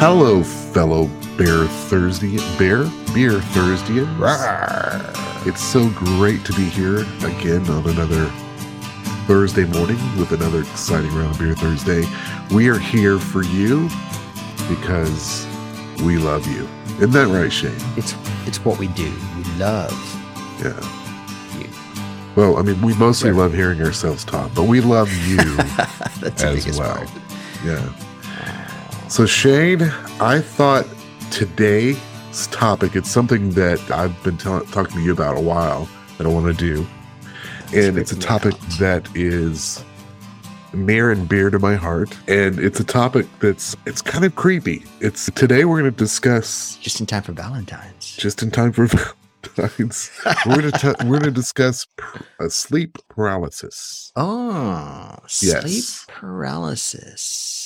Hello, fellow Bear Thursday, Bear Beer Thursdays. It's so great to be here again on another Thursday morning with another exciting round of Beer Thursday. We are here for you because we love you. Isn't that right, Shayne? It's it's what we do. We love Yeah. you. Well, I mean, we mostly love hearing ourselves talk, but we love you as well. part. Yeah. So Shayne, I thought today's topic, it's something that I've been tell- talking to you about a while that I want to do. And it's a topic out. that is near and dear to my heart. And it's a topic that's it's kind of creepy. It's today we're going to discuss Just in time for Valentine's. just in time for Valentine's. we're going to we're going to discuss pr- uh, sleep paralysis. Oh, Yes. sleep paralysis.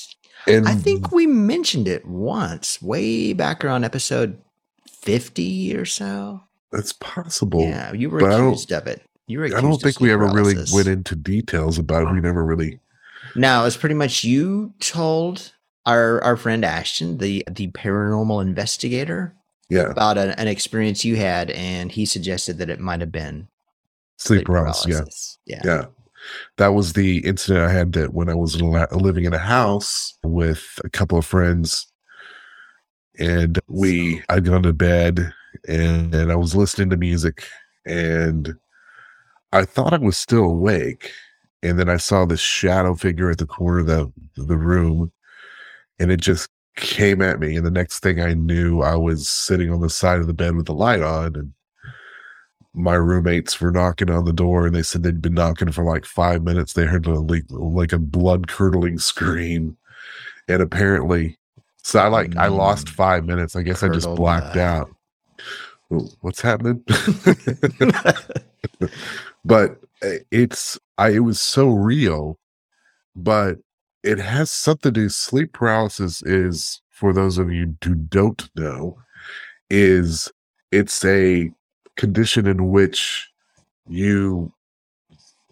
And I think we mentioned it once, way back around episode fifty or so. that's possible. yeah, you were but accused of it. You were. I don't think we ever really went into details about it. We never really. No, it's pretty much you told our our friend Ashton, the the paranormal investigator, Yeah, about an, an experience you had, and he suggested that it might have been sleep paralysis. Yeah. Yeah, yeah. That was the incident I had that when I was in a la- living in a house with a couple of friends, and we I'd gone to bed and, and I was listening to music, and I thought I was still awake, and then I saw this shadow figure at the corner of the the room, and it just came at me, and the next thing I knew, I was sitting on the side of the bed with the light on, and my roommates were knocking on the door and they said they'd been knocking for like five minutes. They heard a, like, like a blood curdling scream. And apparently, so I like, I lost Mm. five minutes. I guess I just blacked blood. out. What's happening? but uh, it's, I, it was so real, but it has something to do. Sleep paralysis is, for those of you who don't know, is it's a condition in which you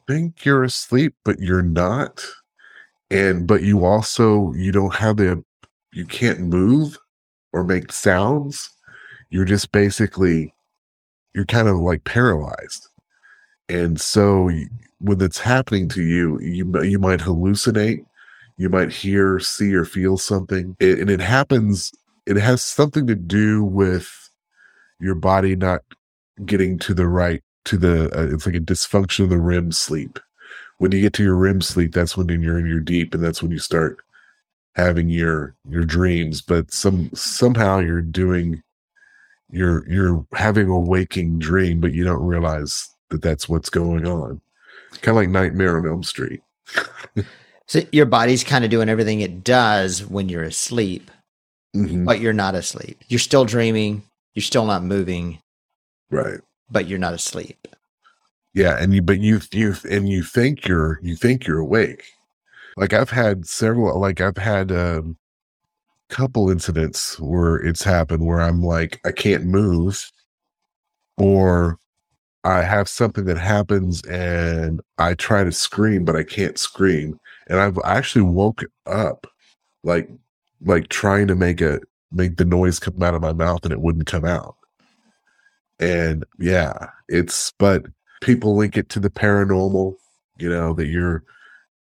think you're asleep but you're not and but you also you don't have the you can't move or make sounds. You're just basically you're kind of like paralyzed. And so when it's happening to you you you might hallucinate. You might hear see or feel something. It, and it happens it has something to do with your body not getting to the right to the uh, it's like a dysfunction of the REM sleep. When you get to your REM sleep, that's when you're in your deep, and that's when you start having your your dreams. But some somehow you're doing you're you're having a waking dream, but you don't realize that that's what's going on. Kind of like Nightmare on Elm Street. So your body's kind of doing everything it does when you're asleep, Mhm. but you're not asleep. You're still dreaming. You're still not moving, Right. but you're not asleep. Yeah, and you but you you and you think you're you think you're awake. Like I've had several like I've had a couple incidents where it's happened where I'm like I can't move or I have something that happens and I try to scream but I can't scream and I've actually woke up like like trying to make a make the noise come out of my mouth and it wouldn't come out. And yeah, it's but people link it to the paranormal you know that you're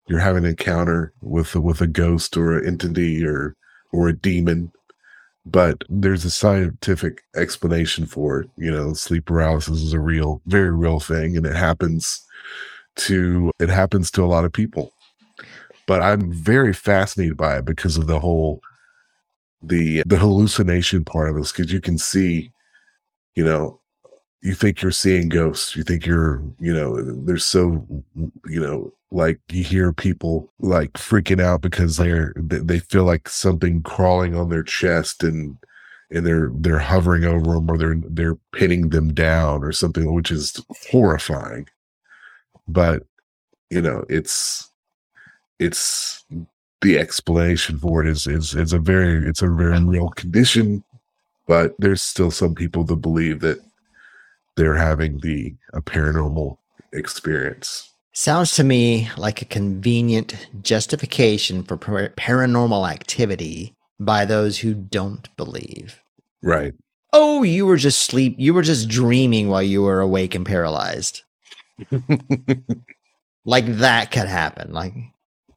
you're having an encounter with with a ghost or an entity or or a demon. But there's a scientific explanation for it you know sleep paralysis is a real very real thing and it happens to it happens to a lot of people. But i'm very fascinated by it because of the whole the the hallucination part of this because you can see you know you think you're seeing ghosts you think you're you know they're so you know like you hear people like freaking out because they're they feel like something crawling on their chest and and they're they're hovering over them or they're they're pinning them down or something which is horrifying. But you know it's it's the explanation for it is is is a very it's a very real condition but there's still some people that believe that they're having the a paranormal experience Sounds to me like a convenient justification for par- paranormal activity by those who don't believe. Right. Oh, you were just sleep. You were just dreaming while you were awake and paralyzed. like that could happen. Like,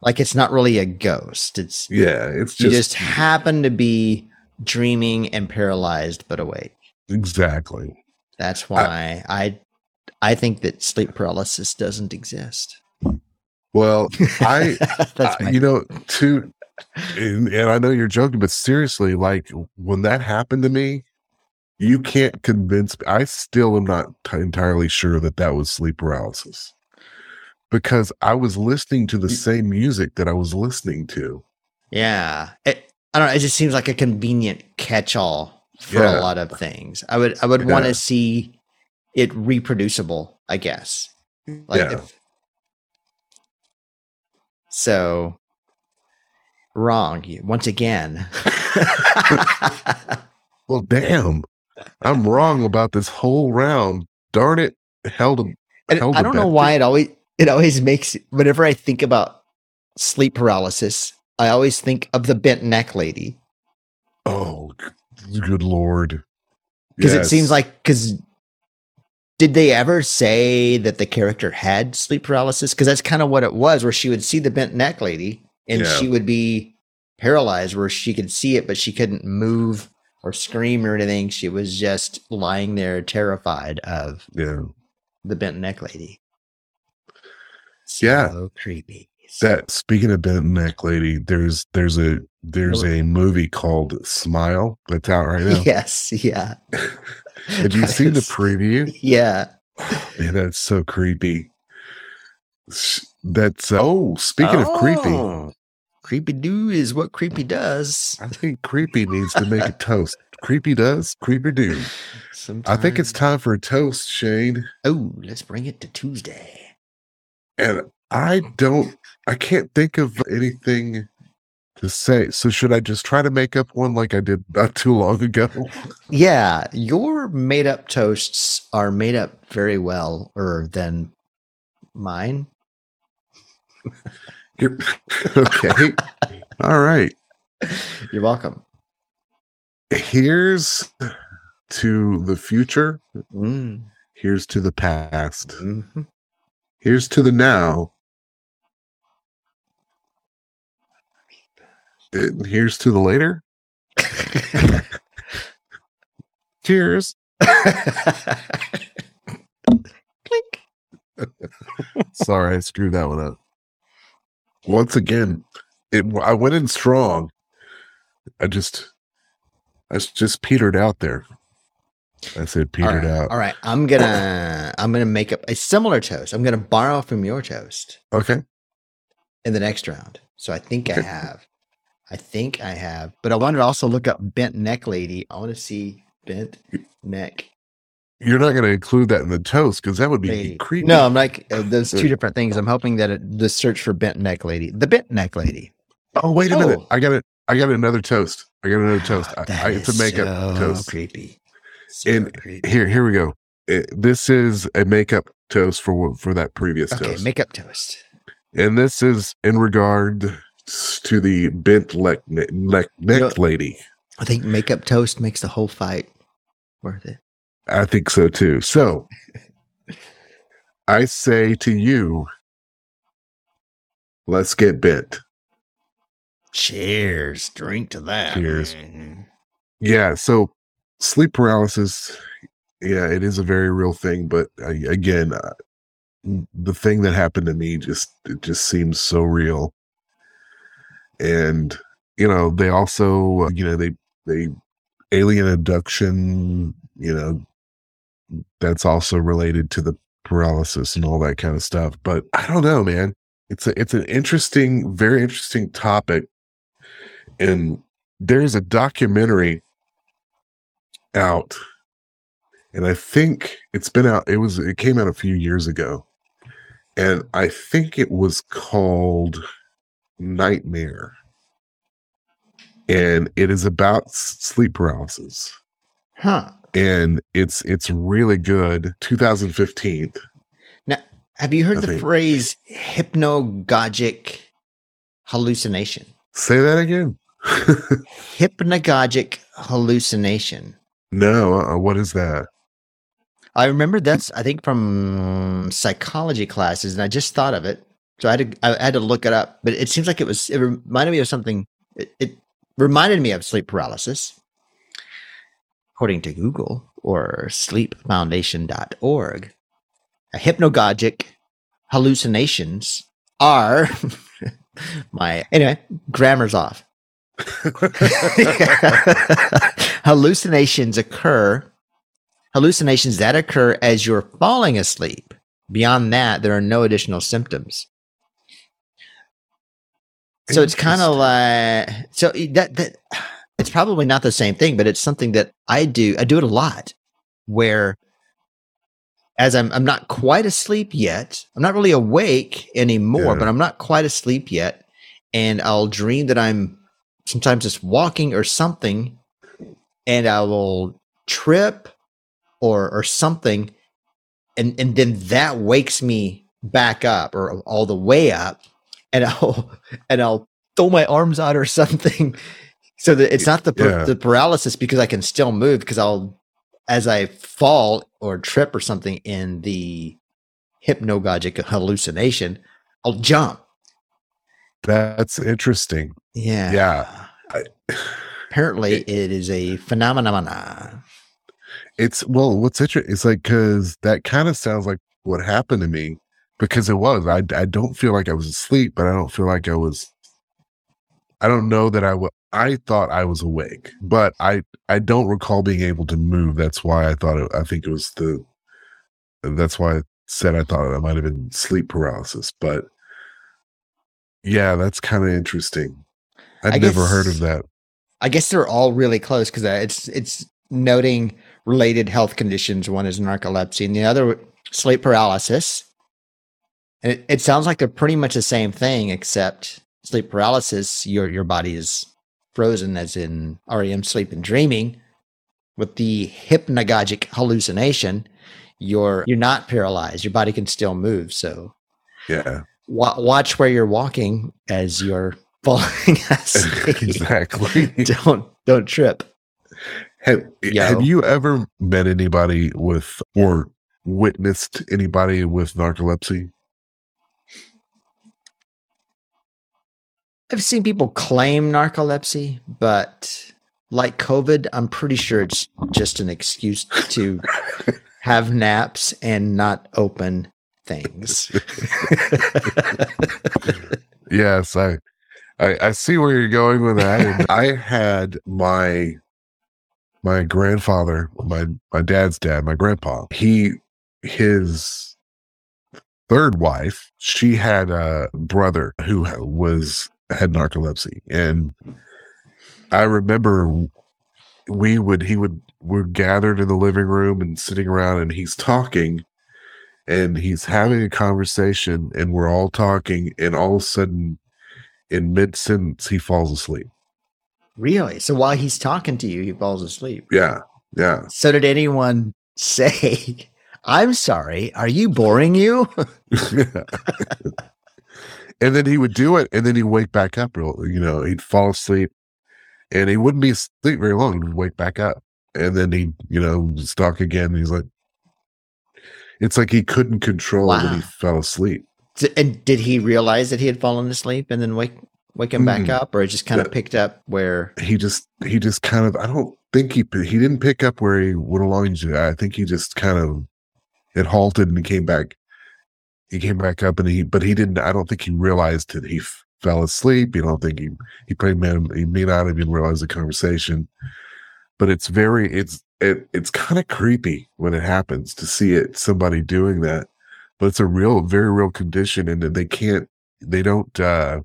like it's not really a ghost. It's yeah, it's just, you just happen to be dreaming and paralyzed but awake. exactly. That's why I, I, think that sleep paralysis doesn't exist. Well, I, I- you know, to and, and I know you're joking, but seriously, like when that happened to me, you can't convince. me. I still am not t- entirely sure that that was sleep paralysis because I was listening to the same music that I was listening to. yeah. It, I don't know. It just seems like a convenient catch-all for Yeah. a lot of things. I would, I would want to see it reproducible. I guess. Like Yeah. if- so wrong once again. Well, damn, I'm wrong about this whole round. Darn it, held a held I don't know why it always it always makes whenever I think about sleep paralysis, I always think of the bent neck lady Oh, good lord! because it seems like because did they ever say that the character had sleep paralysis? Because that's kind of what it was, where she would see the bent neck lady and Yeah. she would be paralyzed, where she could see it but she couldn't move or scream or anything. She was just lying there, terrified of yeah. the bent neck lady. Yeah. so creepy. So That speaking of bent neck lady, there's there's a there's a movie called Smile that's out right now. Yes, yeah. Have you seen the preview? Yeah. Man, that's so creepy. S- That's uh, oh, speaking of creepy, Oh, creepy do is what creepy does. I think creepy needs to make a toast. Creepy does, creepy do. I think it's time for a toast, Shayne. Oh, let's bring it to Tuesday. And I don't, I can't think of anything to say. So should I just try to make up one like I did not too long ago? Yeah, your made up toasts are made up very well, or than mine. Okay. All right. You're welcome. Here's to the future. Mm, Here's to the past. mhm. Here's to the now. And here's to the later. Cheers. Clink. Sorry, I screwed that one up. Once again, it I went in strong. I just I just petered out there. I said petered right, out. all right. I'm gonna I'm gonna make up a similar toast. I'm gonna borrow from your toast Okay. in the next round. So I think I have. I think I have. But I wanted to also look up bent neck lady. I want to see bent neck You're not going to include that in the toast because that would be lady. creepy. No, I'm like uh, those two different things. I'm hoping that it, the search for bent neck lady, the bent neck lady. Oh, wait a minute. Oh. I got it. I got another toast. I got another toast. I, That I, it's a makeup so toast. Creepy. And creepy. Here, here we go. It- this is a makeup toast for for that previous toast. Okay, toast, makeup toast. and this is in regard to the bent neck neck, neck know- lady. I think makeup toast makes the whole fight worth it. I think so too. So I say to you, let's get bent. Cheers. Drink to that. Cheers. man. Yeah. So sleep paralysis, yeah, it is a very real thing. But uh, again, uh, the thing that happened to me just it just seems so real. And you know, they also you know they they alien abduction. You know, that's also related to the paralysis and all that kind of stuff. But I don't know, man. It's a it's an interesting, very interesting topic. And there's a documentary out and i think it's been out it was it came out a few years ago and i think it was called nightmare and it is about sleep paralysis Huh. and it's it's really good 2015 Now, Have you heard I the think- phrase hypnagogic hallucination? say that again Hypnagogic hallucination. no, uh, what is that? I remember that's I think from psychology classes, and I just thought of it, so I had to I had to look it up. But it seems like it was it reminded me of something. It, it reminded me of sleep paralysis, according to Google or SleepFoundation.org. A hypnagogic hallucinations are my anyway grammar's off. hallucinations occur hallucinations that occur as you're falling asleep beyond that there are no additional symptoms so it's kind of like so that that it's probably not the same thing but it's something that i do i do it a lot where as i'm i'm not quite asleep yet i'm not really awake anymore Yeah. but i'm not quite asleep yet and i'll dream that i'm sometimes just walking or something and i will trip or or something and and then that wakes me back up or all the way up and i'll and i'll throw my arms out or something so that it's not the Yeah. the paralysis because i can still move because i'll as i fall or trip or something in the hypnagogic hallucination i'll jump That's interesting. yeah Yeah. I- apparently It- it is a phenomenon It's well, what's interesting? It's like because that kind of sounds like what happened to me because it was. I I don't feel like I was asleep, but I don't feel like I was. I don't know that I. I thought I was awake, but I I don't recall being able to move. That's why I thought it, I think it was the. That's why I said I thought it might have been sleep paralysis, but yeah, that's kind of interesting. I'd I never heard of that. I guess they're all really close because uh, it's it's noting related health conditions. One is narcolepsy, and the other sleep paralysis. It, it sounds like they're pretty much the same thing, except sleep paralysis, your your body is frozen, as in REM sleep and dreaming. With the hypnagogic hallucination, you're you're not paralyzed. Your body can still move. So Yeah, wa- watch where you're walking as you're falling asleep. exactly. don't don't trip. Have, Yo. have you ever met anybody with or witnessed anybody with narcolepsy? I've seen people claim narcolepsy, but like COVID, I'm pretty sure it's just an excuse to have naps and not open things. Yes, I, I I see where you're going with that. I had my my grandfather, my my dad's dad, my grandpa. He his third wife, she had a brother who was had narcolepsy, and I remember we would he would we're gathered in the living room and sitting around, and he's talking, and he's having a conversation, and we're all talking, and all of a sudden, in mid sentence, he falls asleep. really? So while he's talking to you, he falls asleep. Yeah, yeah. So did anyone say, "I'm sorry, are you boring you?" and then he would do it, and then he'd wake back up. Real, you know, he'd fall asleep, and he wouldn't be asleep very long. He'd wake back up, and then he, you know, talk again. He's like, it's like he couldn't control when he fell asleep. And did he realize that he had fallen asleep and then wake wake him back Mm. up, or it just kind of picked up where? He just, he just kind of. I don't think he he didn't pick up where he would have went along. I think he just kind of it halted and he came back. He came back up and he, but he didn't. I don't think he realized that he f- fell asleep. You don't think he he probably may, he may not even realize the conversation. But it's very it's it it's kind of creepy when it happens to see it somebody doing that. But it's a real very real condition and they can't they don't uh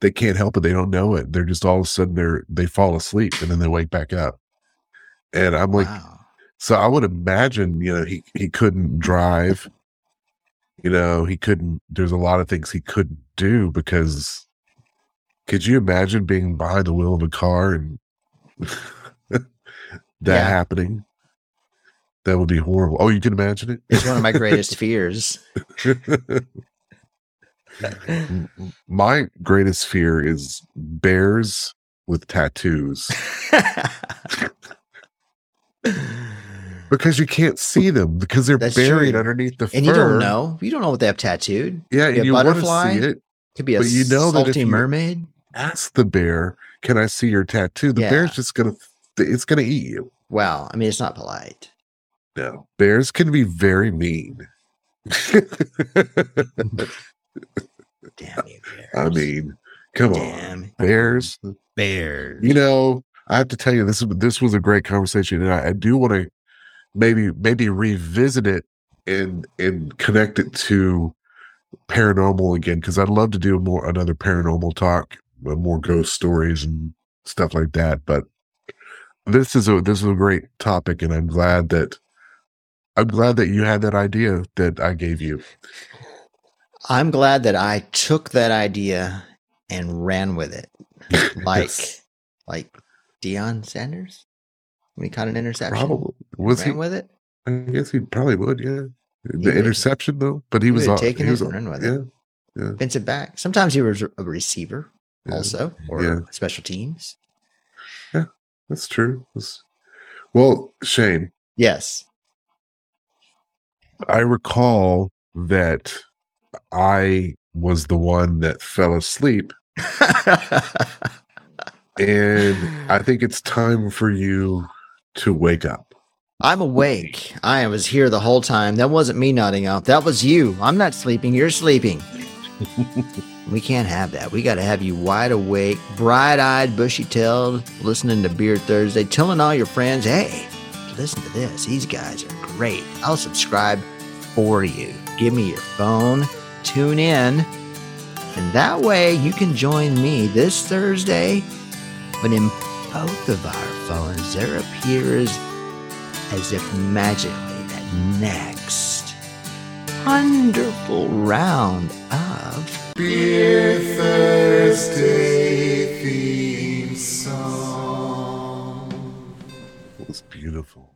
they can't help it. They don't know it. They're just all of a sudden they're they fall asleep and then they wake back up. And I'm like, wow. So I would imagine, you know, he he couldn't drive. You know, he couldn't. There's a lot of things he couldn't do because. Could you imagine being behind the wheel of a car and that Yeah. happening? That would be horrible. Oh, you can imagine it? It's one of my greatest fears. My greatest fear is bears with tattoos because you can't see them because they're That's buried true. underneath the and fur. you don't know. You don't know what they have tattooed. Yeah, and you want to butterfly? see it. Could be a But you know that if salty mermaid. Ask the bear, "Can I see your tattoo?" The Yeah. bear's just gonna, it's gonna eat you. Well, I mean, it's not polite. No, bears can be very mean. Damn you, bears. I mean, come on, bears. bears. You know, I have to tell you this. is This was a great conversation, and I, I do want to maybe maybe revisit it and and connect it to paranormal again because I'd love to do more another paranormal talk, uh, more ghost stories and stuff like that. But this is a this is a great topic, and I'm glad that I'm glad that you had that idea that I gave you. I'm glad that I took that idea and ran with it, like Yes. like Deion Sanders when he caught an interception. Probably was he? with it. I guess he probably would. Yeah, the interception though, but he, He was would on- have taken he it was and run with yeah, it. Defensive back. Sometimes he was a receiver yeah. also, or Yeah. special teams. Yeah, that's true. That's- well, Shayne, Yes. I recall that I was the one that fell asleep, and I think it's time for you to wake up. I'm awake. I was here the whole time. That wasn't me nodding off. That was you. I'm not sleeping. You're sleeping. we can't have that. We got to have you wide awake, bright eyed, bushy tailed, listening to Beer Thursday, telling all your friends, hey, listen to this. These guys are great. I'll subscribe for you. Give me your phone, tune in, and that way you can join me this Thursday but in both of our there appears as if magically that next wonderful round of Beer Thursday theme song. It was beautiful.